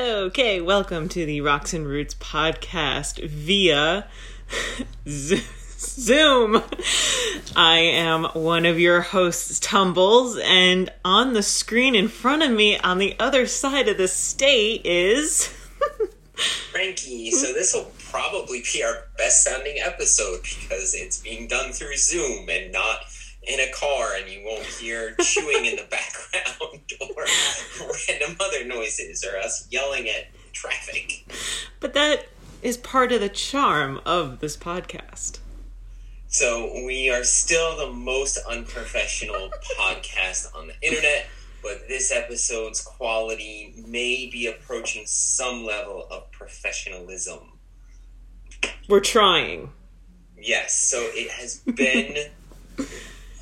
Okay, welcome to the Rocks and Roots podcast via Zoom. I am one of your hosts, Tumbles, and on the screen in front of me on the other side of the state is. Cranky, so this will probably be our best sounding episode because it's being done through Zoom and not in a car and you won't hear chewing in the background or random other noises or us yelling at traffic. But that is part of the charm of this podcast. So we are still the most unprofessional podcast on the internet, but this episode's quality may be approaching some level of professionalism. We're trying. Yes, so it has been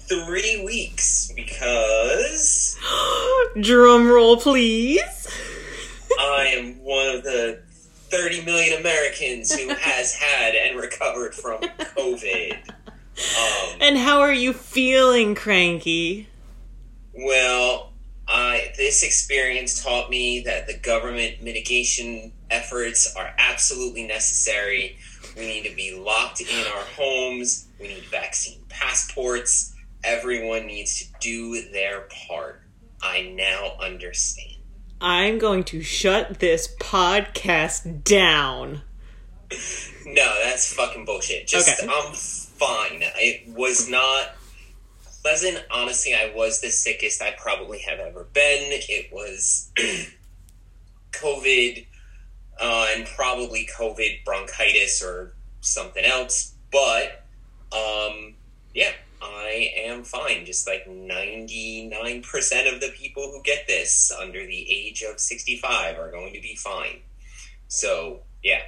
three weeks because Drum roll, please. I am one of the 30 million Americans who has had and recovered from COVID. Um, And how are you feeling, Cranky? well, I this experience taught me that the government mitigation efforts are absolutely necessary. We need to be locked in our homes. We need vaccine passports. Everyone needs to do their part. I now understand. I'm going to shut this podcast down. No, that's fucking bullshit. Just Okay. I'm fine. It was not pleasant. Honestly, I was the sickest I probably have ever been. It was COVID uh, and probably COVID bronchitis or something else. But um, yeah, I am fine. Just like 99% of the people who get this under the age of 65 are going to be fine. So, yeah,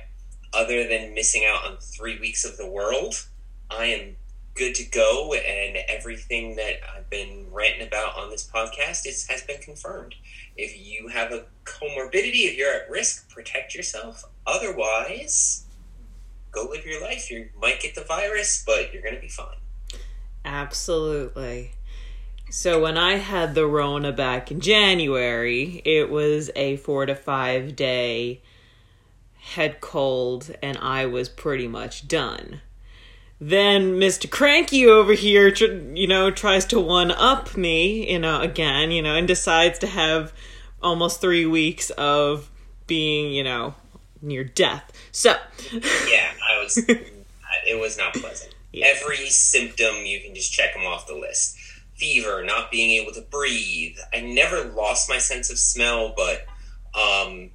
other than missing out on three weeks of the world, I am good to go, and everything that I've been ranting about on this podcast has been confirmed. If you have a comorbidity, if you're at risk, protect yourself. Otherwise, go live your life. You might get the virus, but you're going to be fine. Absolutely. So when I had the Rona back in January, it was a four to five day head cold, and I was pretty much done. Then Mr. Cranky over here, you know, tries to one up me, you know, again, you know, and decides to have almost three weeks of being, you know, near death. So, Yeah, I was. it was not pleasant. Yeah. Every symptom you can just check them off the list. Fever, not being able to breathe. I never lost my sense of smell, but um,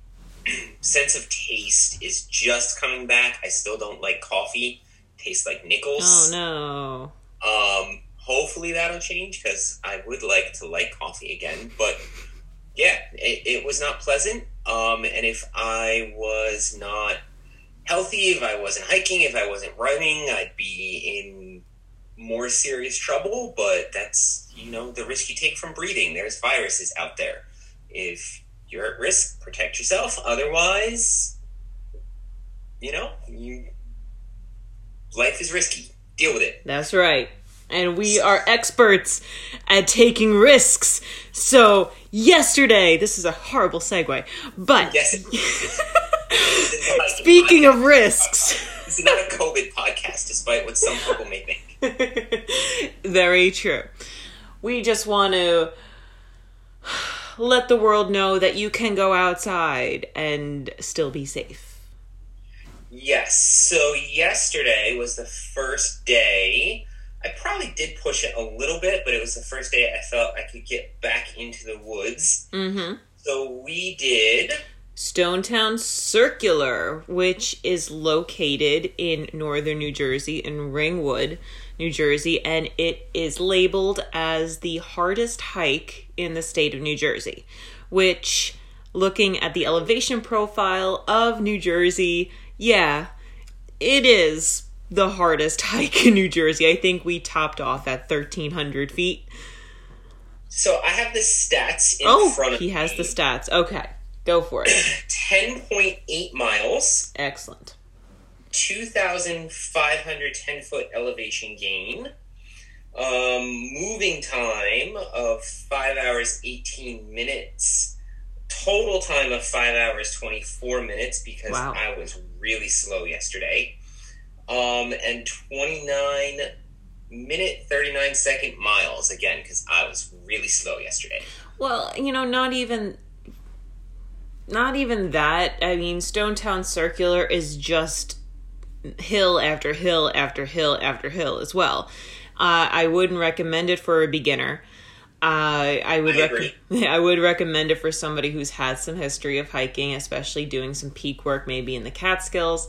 sense of taste is just coming back. I still don't like coffee. Tastes like nickels. oh no. Um, hopefully that'll change because I would like to like coffee again. But yeah, it, it was not pleasant. Um, and if I was not healthy, if I wasn't hiking, if I wasn't running, I'd be in more serious trouble. But that's you know the risk you take from breathing. There's viruses out there. If you're at risk, protect yourself. Otherwise, you know, you life is risky. Deal with it. That's right. And we are experts at taking risks. So, yesterday, this is a horrible segue, but Yes. speaking of risks, This is not a COVID podcast, despite what some people may think. very true. We just want to let the world know that you can go outside and still be safe. Yes. So yesterday was the first day. I probably did push it a little bit, but it was the first day I felt I could get back into the woods. Mm-hmm. So we did. Stonetown Circular, which is located in northern New Jersey, in Ringwood, New Jersey, and it is labeled as the hardest hike in the state of New Jersey. Which, looking at the elevation profile of New Jersey, yeah, it is the hardest hike in New Jersey. I think we topped off at 1,300 feet. So I have the stats in Oh, front of me. he has me. the stats. Okay, go for it. 10.8 miles, Excellent. 2,510 foot elevation gain, um, moving time of 5 hours 18 minutes, total time of five hours twenty four minutes because Wow. I was really slow yesterday. Um, and twenty nine minute thirty nine second miles again because I was really slow yesterday. Well, you know, not even not even that. I mean, Stonetown Circular is just hill after hill after hill after hill as well. Uh, I wouldn't recommend it for a beginner. Uh, I would I rec- I would recommend it for somebody who's had some history of hiking, especially doing some peak work, maybe in the Catskills.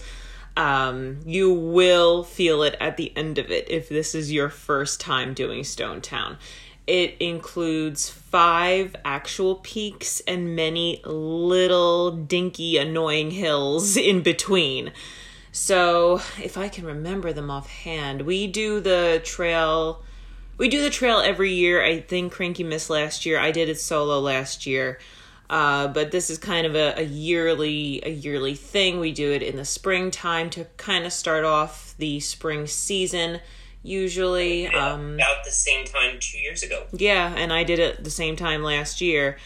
Um, you will feel it at the end of it if this is your first time doing Stonetown. It includes five actual peaks and many little dinky, annoying hills in between. So, if I can remember them offhand, we do the trail. We do the trail every year. I think Cranky missed last year. I did it solo last year. Uh, but this is kind of a, a yearly a yearly thing. We do it in the springtime to kind of start off the spring season. Usually, um, About the same time two years ago. yeah, and I did it the same time last year.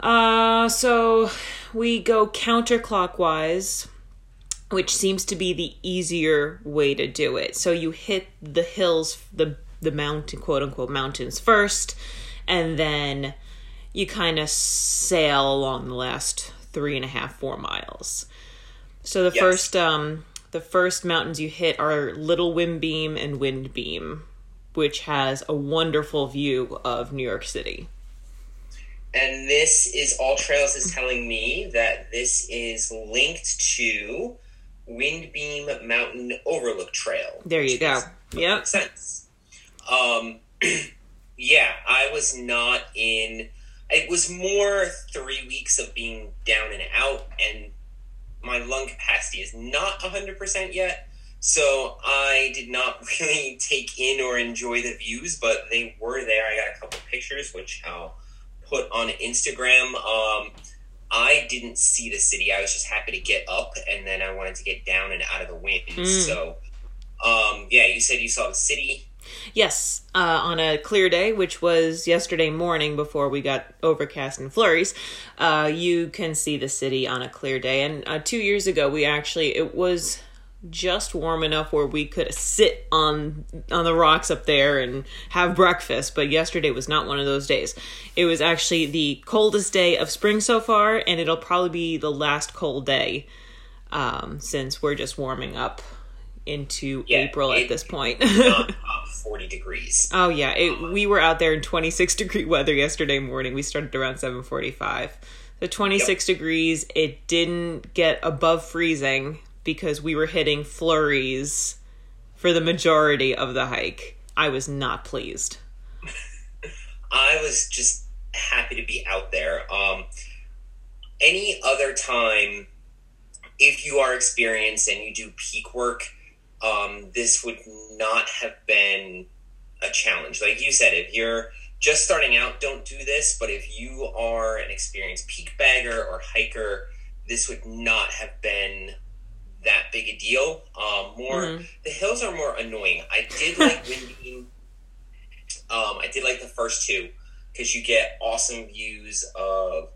Uh, so we go counterclockwise, which seems to be the easier way to do it. So you hit the hills, the the mountain, quote unquote mountains first, and then you kind of sail along the last three and a half, four miles. So the Yes. first um the first mountains you hit are Little Windbeam and Windbeam, which has a wonderful view of New York City. And this is AllTrails is telling me that this is linked to Windbeam Mountain Overlook Trail. There you go. perfect sense. Um, yeah, I was not in. It was more three weeks of being down and out, and my lung capacity is not 100% yet. So I did not really take in or enjoy the views, but they were there. I got a couple pictures, which I'll put on Instagram. Um, I didn't see the city. I was just happy to get up, and then I wanted to get down and out of the wind. Mm. So, um, yeah, you said you saw the city. Yes, uh, on a clear day, which was yesterday morning before we got overcast and flurries, uh, you can see the city on a clear day. And uh, two years ago, we actually it was just warm enough where we could sit on on the rocks up there and have breakfast. But yesterday was not one of those days. It was actually the coldest day of spring so far, and it'll probably be the last cold day um, since we're just warming up into Yeah, April at this point. 40 degrees. Oh yeah, it, we were out there in 26 degree weather yesterday morning. We started around 7:45. So 26 degrees. It didn't get above freezing because we were hitting flurries for the majority of the hike. I was not pleased. I was just happy to be out there. Um, any other time, if you are experienced and you do peak work, um, this would not have been a challenge. Like you said, if you're just starting out, don't do this. But if you are an experienced peak bagger or hiker, this would not have been that big a deal. Um, more Mhm. the hills are more annoying. I did like Windbeam. Um, I did like the first two because you get awesome views of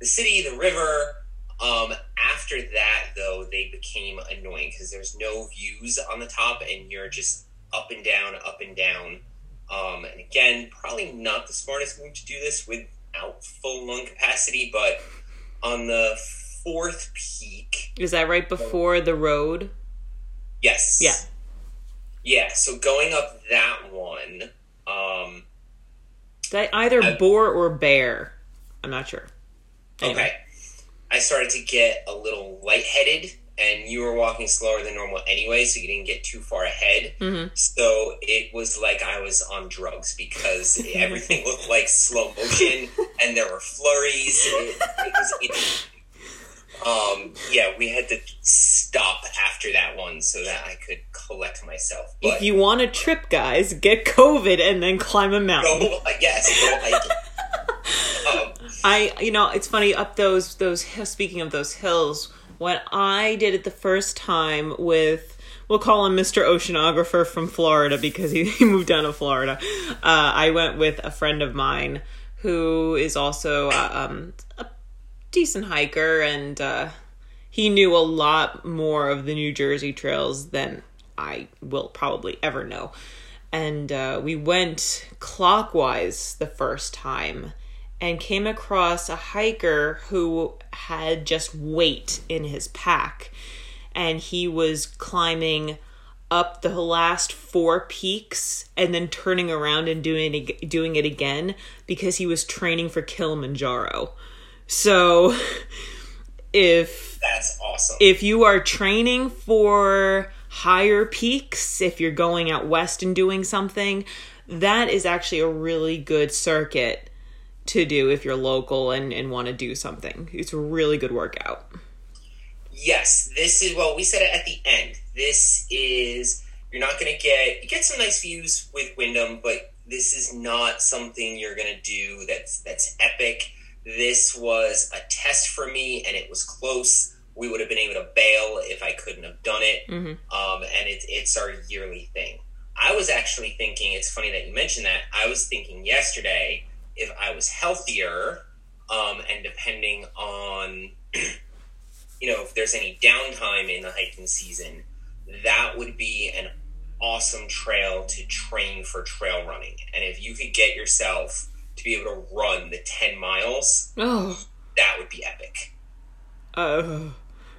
the city, the river. Um, after that, though, they became annoying because there's no views on the top, and you're just up and down, up and down. Um, and again, probably not the smartest move to do this without full lung capacity, but on the fourth peak, Is that right before the road? yes, Yeah. yeah. So going up that one, um, that either I- boar or bear? I'm not sure. Anyway. Okay. I started to get a little lightheaded, and you were walking slower than normal anyway, so you didn't get too far ahead. Mhm. So it was like I was on drugs because everything looked like slow motion, and there were flurries. It, it was interesting. Um, yeah, we had to stop after that one so that I could collect myself. If you want a trip, guys, get COVID and then climb a mountain. go, I guess, go. Um, I, you know, it's funny up those those speaking of those hills. When I did it the first time with, we'll call him Mr. Oceanographer from Florida because he, he moved down to Florida. Uh, I went with a friend of mine who is also uh, um, a decent hiker, and uh, he knew a lot more of the New Jersey trails than I will probably ever know. And uh, we went clockwise the first time and came across a hiker who had just weight in his pack. And he was climbing up the last four peaks and then turning around and doing it, doing it again because he was training for Kilimanjaro. So if That's awesome. if you are training for higher peaks, if you're going out west and doing something, that is actually a really good circuit to do if you're local and, and want to do something. It's a really good workout. Yes, this is well. We said it at the end. This is you're not going to get you get some nice views with Windbeam, but this is not something you're going to do that's that's epic. This was a test for me, and it was close. We would have been able to bail if I couldn't have done it. Mhm. Um, and it's it's our yearly thing. I was actually thinking. It's funny that you mentioned that. I was thinking yesterday if I was healthier, um, and depending on you know, if there's any downtime in the hiking season, that would be an awesome trail to train for trail running. And if you could get yourself to be able to run the 10 miles, Oh, that would be epic. uh,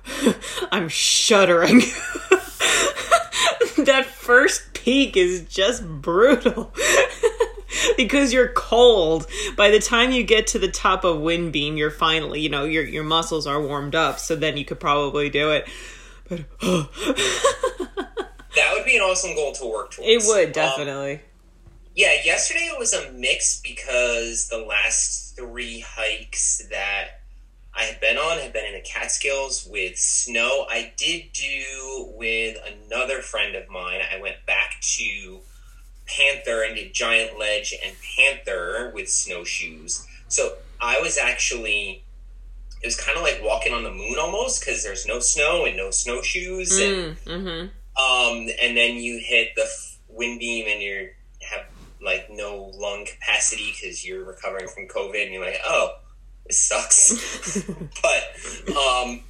I'm shuddering. that first peak is just brutal. because you're cold. By the time you get to the top of Windbeam, you're finally, you know, your your muscles are warmed up, so then you could probably do it. But That would be an awesome goal to work towards. it would Um, definitely. yeah, yesterday it was a mix because the last three hikes that I had been on have been in the Catskills with snow. I did do with another friend of mine. I went back to Panther and did Giant Ledge and Panther with snowshoes. So I was actually, it was kind of like walking on the moon almost because there's no snow and no snowshoes. And Mm, mm-hmm. um, and then you hit the Windbeam and you have like no lung capacity because you're recovering from COVID and you're like, oh, this sucks. but um,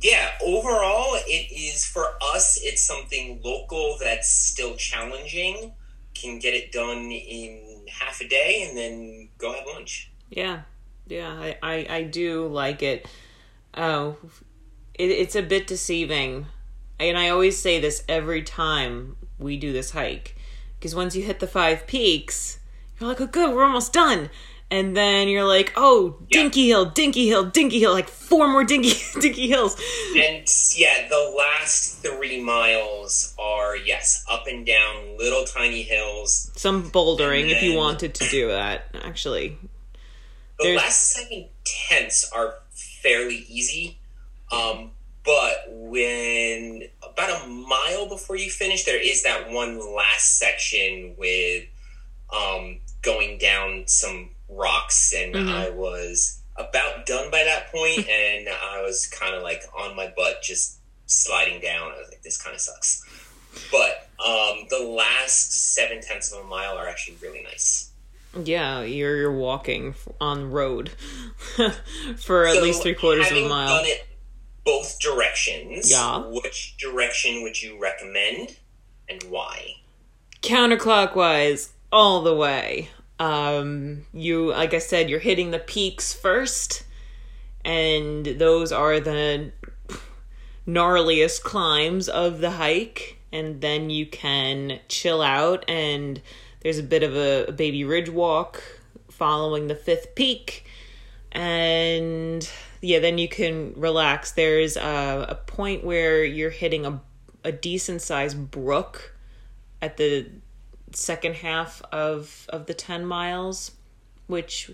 yeah, overall, it is for us. It's something local that's still challenging. Can get it done in half a day and then go have lunch. Yeah, yeah, I, I, I do like it. Oh, it, it's a bit deceiving, and I always say this every time we do this hike, because once you hit the five peaks, you're like, oh, good, we're almost done. And then you're like, oh, Yeah. Dinky Hill, Dinky Hill, Dinky Hill, like four more Dinky Dinky Hills. And yeah, the last three miles are yes, up and down little tiny hills. Some bouldering if you wanted to do that. Actually, The There's- last seven tenths are fairly easy, um, but when about a mile before you finish, there is that one last section with um, going down some rocks, and Mhm. I was about done by that point, and I was kind of like on my butt, just sliding down. I was like, this kind of sucks. But um, the last seven tenths of a mile are actually really nice. yeah, you're you're walking on road for at So, least three quarters of a mile. Done it both directions. Yeah. Which direction would you recommend, and why? counterclockwise all the way. Um, you, like I said, you're hitting the peaks first, and those are the gnarliest climbs of the hike. And then you can chill out, and there's a bit of a, baby ridge walk following the fifth peak. And yeah, then you can relax. There's a, a point where you're hitting a, a decent sized brook at the second half of of the 10 miles which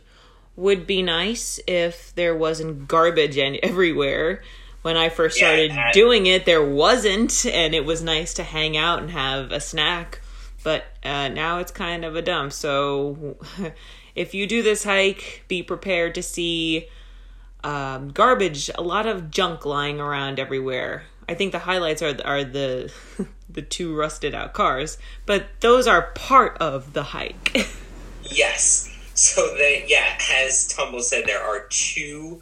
would be nice if there wasn't garbage and everywhere. When i first Yeah, started that- doing it there wasn't and it was nice to hang out and have a snack. But uh, now it's kind of a dump. So if you do this hike be prepared to see um, garbage, a lot of junk lying around everywhere. I think the highlights are are the the two rusted out cars, but those are part of the hike. Yes. So they yeah, as Tumble said, there are two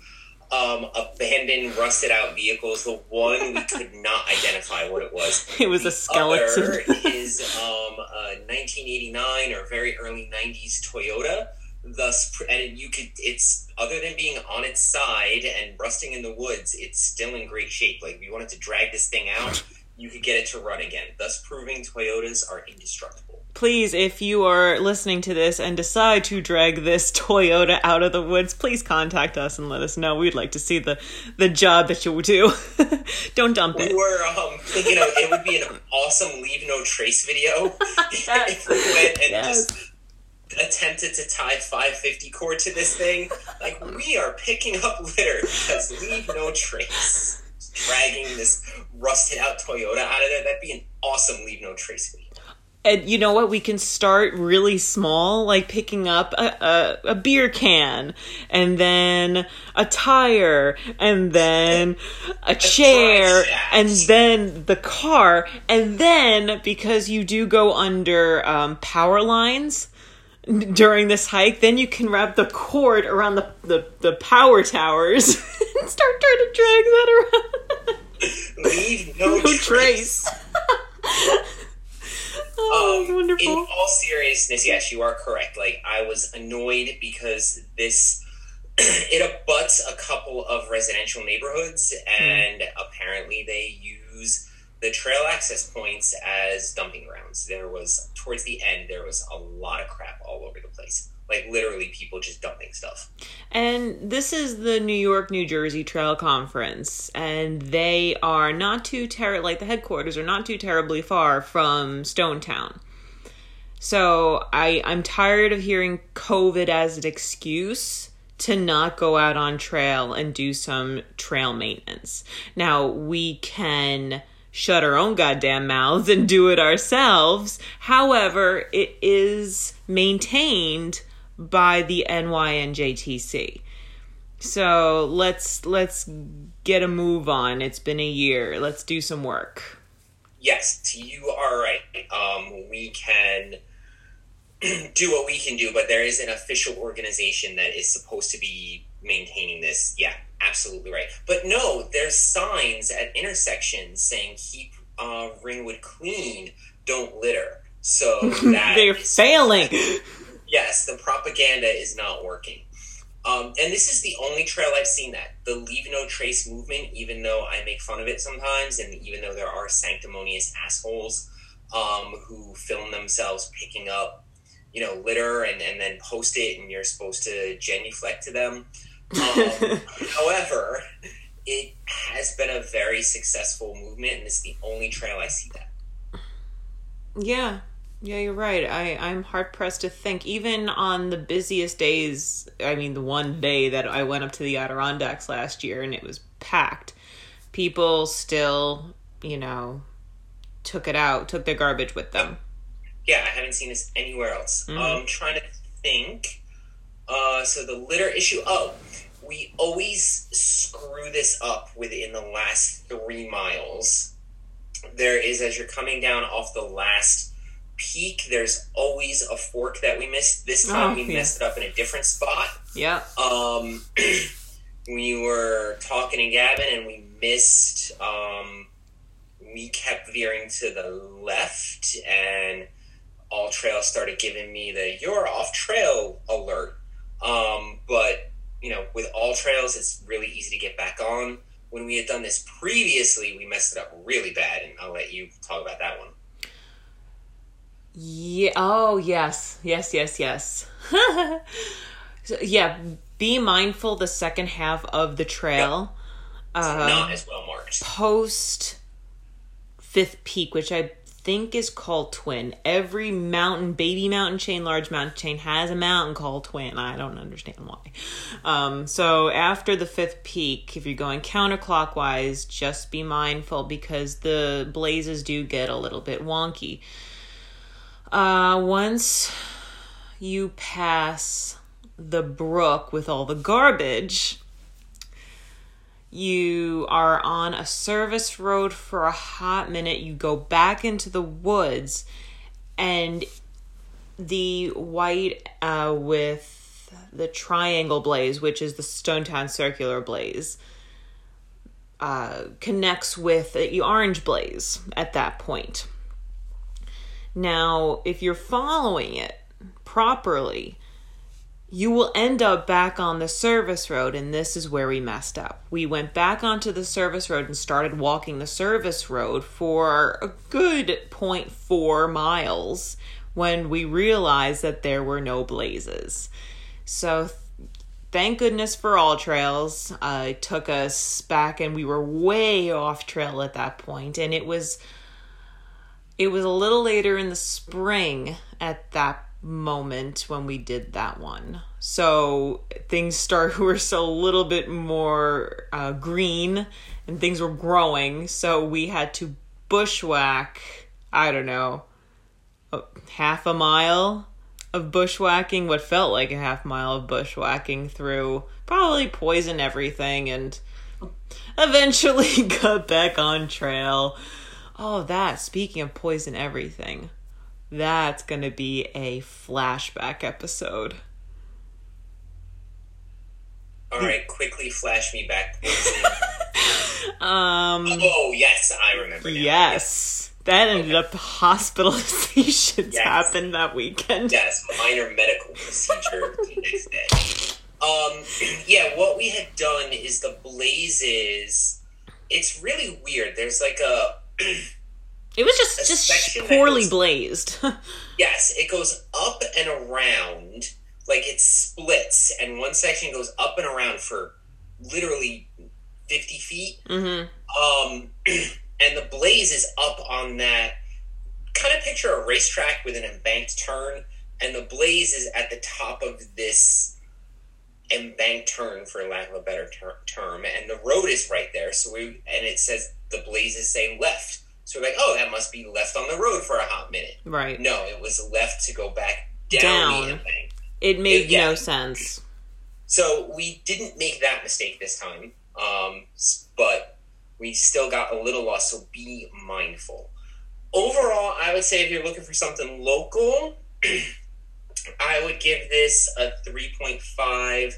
um, abandoned, rusted out vehicles. The one we could not identify what it was. It was the a skeleton. Other is um, a 1989 or very early 90s Toyota. Thus, and you could. It's other than being on its side and rusting in the woods, it's still in great shape. Like if you wanted to drag this thing out, you could get it to run again. Thus, proving Toyotas are indestructible please, if you are listening to this and decide to drag this Toyota out of the woods, please contact us and let us know. We'd like to see the the job that you will do. Don't dump we it. We were um, thinking of it would be an awesome leave no trace video if we went and yes. just attempted to tie 550 cord to this thing. Like we are picking up litter because leave no trace. Dragging this rusted out Toyota out of there, that'd be an awesome leave no trace and you know what? We can start really small like picking up a, a, a, beer can and then a tire and then a chair and then the car. And then because you do go under um, power lines during this hike then you can wrap the cord around the, the, the power towers and start trying to drag that around leave no, no trace, trace. Oh, um, wonderful. In all seriousness, yes, you are correct. Like I was annoyed because this it abuts a couple of residential neighborhoods, hmm. and mm. apparently they use the trail access points as dumping grounds. There was towards the end there was a lot of crap all over the place like literally people just dumping stuff. And this is the New York New Jersey Trail Conference and they are not too ter like the headquarters are not too terribly far from Stonetown. So I I'm tired of hearing COVID as an excuse to not go out on trail and do some trail maintenance. Now we can shut our own goddamn mouths and do it ourselves. However, it is maintained by the NYNJTC. So let's let's get a move on. It's been a year. Let's do some work. Yes, you are right. Um, we can do what we can do, but there is an official organization that is supposed to be maintaining this. Yeah, absolutely right. But no, there's signs at intersections saying keep uh, Ringwood clean, don't litter. So they're failing. yes, the propaganda is not working. Um, and this is the only trail I've seen that the leave no trace movement. Even though I make fun of it sometimes, and even though there are sanctimonious assholes um, who film themselves picking up, you know, litter and, and then post it, and you're supposed to genuflect to them. Um, however, it has been a very successful movement, and it's the only trail I see that. Yeah, yeah, you're right. I, I'm hard pressed to think, even on the busiest days, I mean, the one day that I went up to the Adirondacks last year and it was packed, people still, you know, took it out, took their garbage with them. Yeah, I haven't seen this anywhere else. Mm-hmm. I'm trying to think. Uh, so the litter issue. Oh, we always screw this up within the last three miles. There is, as you're coming down off the last peak, there's always a fork that we missed. This time oh, we yeah. messed it up in a different spot. Yeah. Um, we were talking to Gavin and we missed. Um, we kept veering to the left, and All Trail started giving me the "you're off trail" alert. Um, but you know, with AllTrails, it's really easy to get back on. When we had done this previously, we messed it up really bad, and I'll let you talk about that one. Yeah. Oh, yes. Yes, yes, yes. so, yeah. Be mindful the second half of the trail. Yep. Um, not as well marked. Post Fifth Peak, which I think is called Twin. Every mountain, baby mountain chain, large mountain chain has a mountain called Twin. I don't understand why. Um, so after the fifth peak, if you're going counterclockwise, just be mindful because the blazes do get a little bit wonky. Uh, once you pass the brook with all the garbage, you are on a service road for a hot minute. You go back into the woods, and the white uh, with the Triangle Blaze, which is the Stonetown Circular Blaze, uh, connects with the Orange Blaze at that point. Now, if you're following it properly, you will end up back on the service road, and this is where we messed up. We went back onto the service road and started walking the service road for a good 0.4 miles when we realized that there were no blazes. So, thank goodness for AllTrails. Uh, it took us back, and we were way off trail at that point, and it was. It was a little later in the spring at that moment when we did that one. So things start were still a little bit more uh, green and things were growing. So we had to bushwhack, I don't know, half a mile of bushwhacking, what felt like a half mile of bushwhacking through probably poison everything and eventually got back on trail. Oh, that, speaking of poison everything that's going to be a flashback episode. All right, quickly flash me back. um. Oh yes, I remember. Now. Yes, that ended okay. up hospitalizations yes. happened that weekend. Yes, minor medical procedure the next day. Um, yeah, what we had done is the blazes. It's really weird. There's like a It was just just poorly goes, blazed. yes, it goes up and around, like it splits, and one section goes up and around for literally fifty feet. Mm-hmm. Um, and the blaze is up on that. Kind of picture a racetrack with an embanked turn, and the blaze is at the top of this embanked turn, for lack of a better ter- term, and the road is right there. So we and it says the blaze is saying left. So we're like, oh, that must be left on the road for a hot minute. Right. No, it was left to go back down, down. It made it, yeah. no sense. So we didn't make that mistake this time, um, but we still got a little lost. So be mindful. Overall, I would say if you're looking for something local, I would give this a 3.5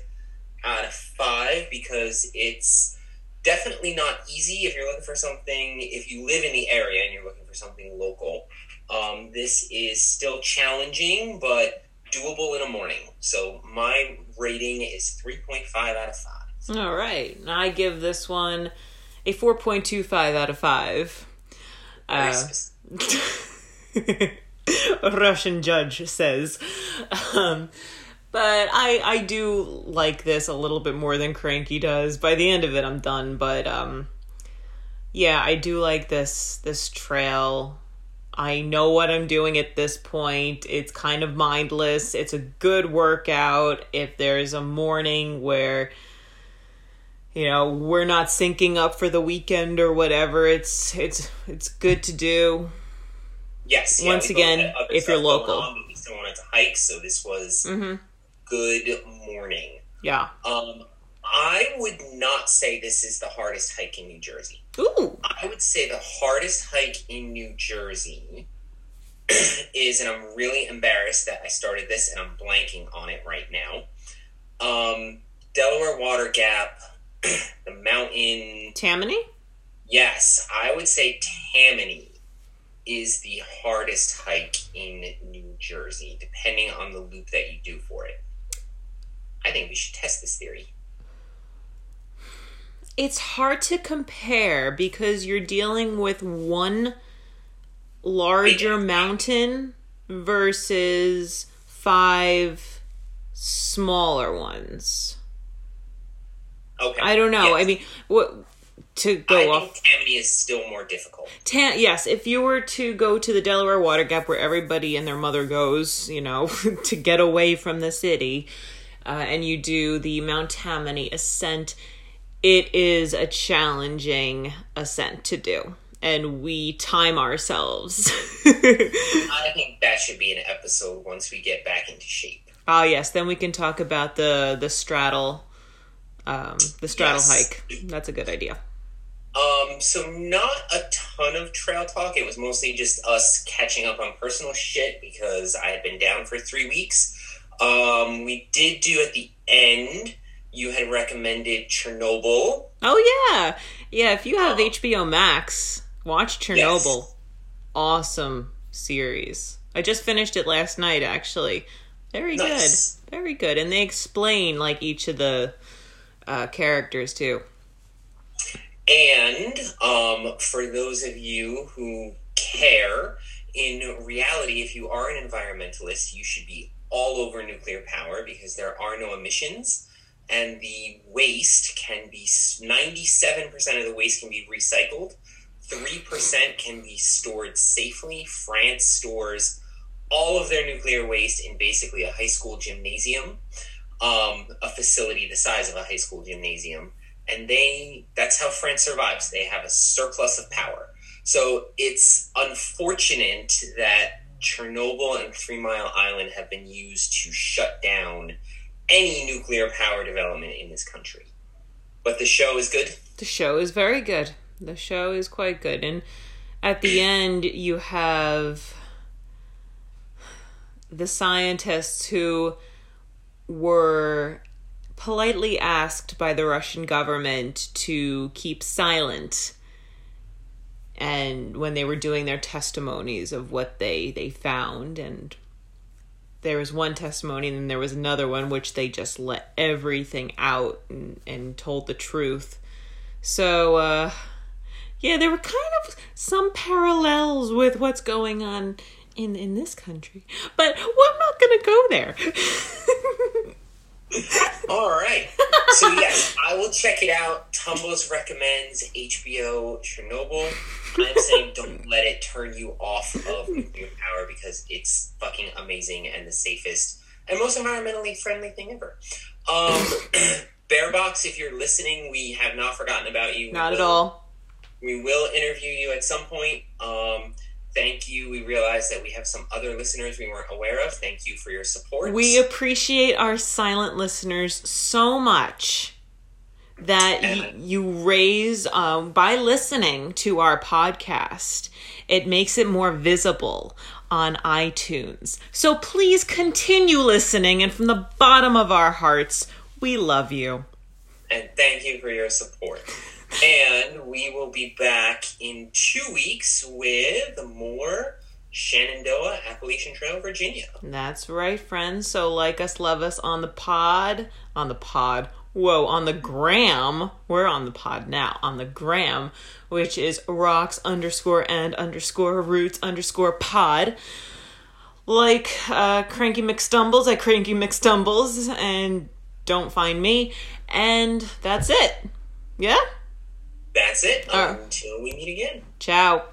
out of 5 because it's definitely not easy if you're looking for something, if you live in the area and you're looking for something local. Um, this is still challenging, but doable in a morning. So my rating is 3.5 out of 5. All right. I give this one a 4.25 out of 5. Uh, a Russian judge says. Um, but I I do like this a little bit more than Cranky does. By the end of it, I'm done. But um, yeah, I do like this this trail. I know what I'm doing at this point. It's kind of mindless. It's a good workout. If there's a morning where you know we're not syncing up for the weekend or whatever, it's it's it's good to do. Yes. Yeah, Once again, if you're local, on, we still wanted to hike, so this was. Mm-hmm good morning. Yeah. Um, I would not say this is the hardest hike in New Jersey. Ooh. I would say the hardest hike in New Jersey is, and I'm really embarrassed that I started this and I'm blanking on it right now. Um, Delaware Water Gap, the mountain. Tammany? Yes, I would say Tammany is the hardest hike in New Jersey, depending on the loop that you do for it. I think we should test this theory. It's hard to compare because you're dealing with one larger mountain versus five smaller ones. Okay. I don't know. Yes. I mean, what to go I off. Tammany is still more difficult. Ta- yes, if you were to go to the Delaware Water Gap, where everybody and their mother goes, you know, to get away from the city, uh, and you do the Mount Tammany ascent, it is a challenging ascent to do. And we time ourselves. I think that should be an episode once we get back into shape. Ah, yes. Then we can talk about the the straddle, um, the straddle yes. hike. That's a good idea. Um, so not a ton of trail talk. It was mostly just us catching up on personal shit because I had been down for three weeks. Um, we did do at the end. You had recommended Chernobyl. Oh yeah, yeah. If you have HBO Max, watch Chernobyl. Yes. Awesome series. I just finished it last night. Actually, very Nice. good, very good. And they explain like each of the uh, characters too. And um, for those of you who care, in reality, if you are an environmentalist, you should be all over nuclear power because there are no emissions and the waste can be 97% of the waste can be recycled 3% can be stored safely. France stores all of their nuclear waste in basically a high school gymnasium um, a facility the size of a high school gymnasium and they that's how france survives. They have a surplus of power. So it's unfortunate that chernobyl and three mile island have been used to shut down any nuclear power development in this country but the show is good The show is very good. The show is quite good. And at the end, you have the scientists who were politely asked by the Russian government to keep silent and when they were doing their testimonies of what they they found and there was one testimony and then there was another one which they just let everything out and, and told the truth. So uh yeah there were kind of some parallels with what's going on in in this country but we're not gonna go there all right. So yes i will check it out. Tumbles recommends hbo chernobyl. I'm saying don't let it turn you off of nuclear power because it's fucking amazing and the safest and most environmentally friendly thing ever. Um bearbox if you're listening we have not forgotten about you. Not at all. We will interview you at some point. Um thank you we realize that we have some other listeners we weren't aware of thank you for your support We appreciate our silent listeners so much that y- you raise um, by listening to our podcast. It makes it more visible on iTunes. So please continue listening, and from the bottom of our hearts, we love you. and thank you for your support. And we will be back in two weeks with more Shenandoah, Appalachian Trail, Virginia. That's right, friends. So like us, love us on the pod, on the pod. Whoa, on the gram. We're on the pod now. On the gram, which is rocks underscore and underscore roots underscore pod. Like uh, Cranky McStumbles at Cranky McStumbles, and don't find me. And that's it. Yeah? That's it. Uh. Until we meet again. Ciao.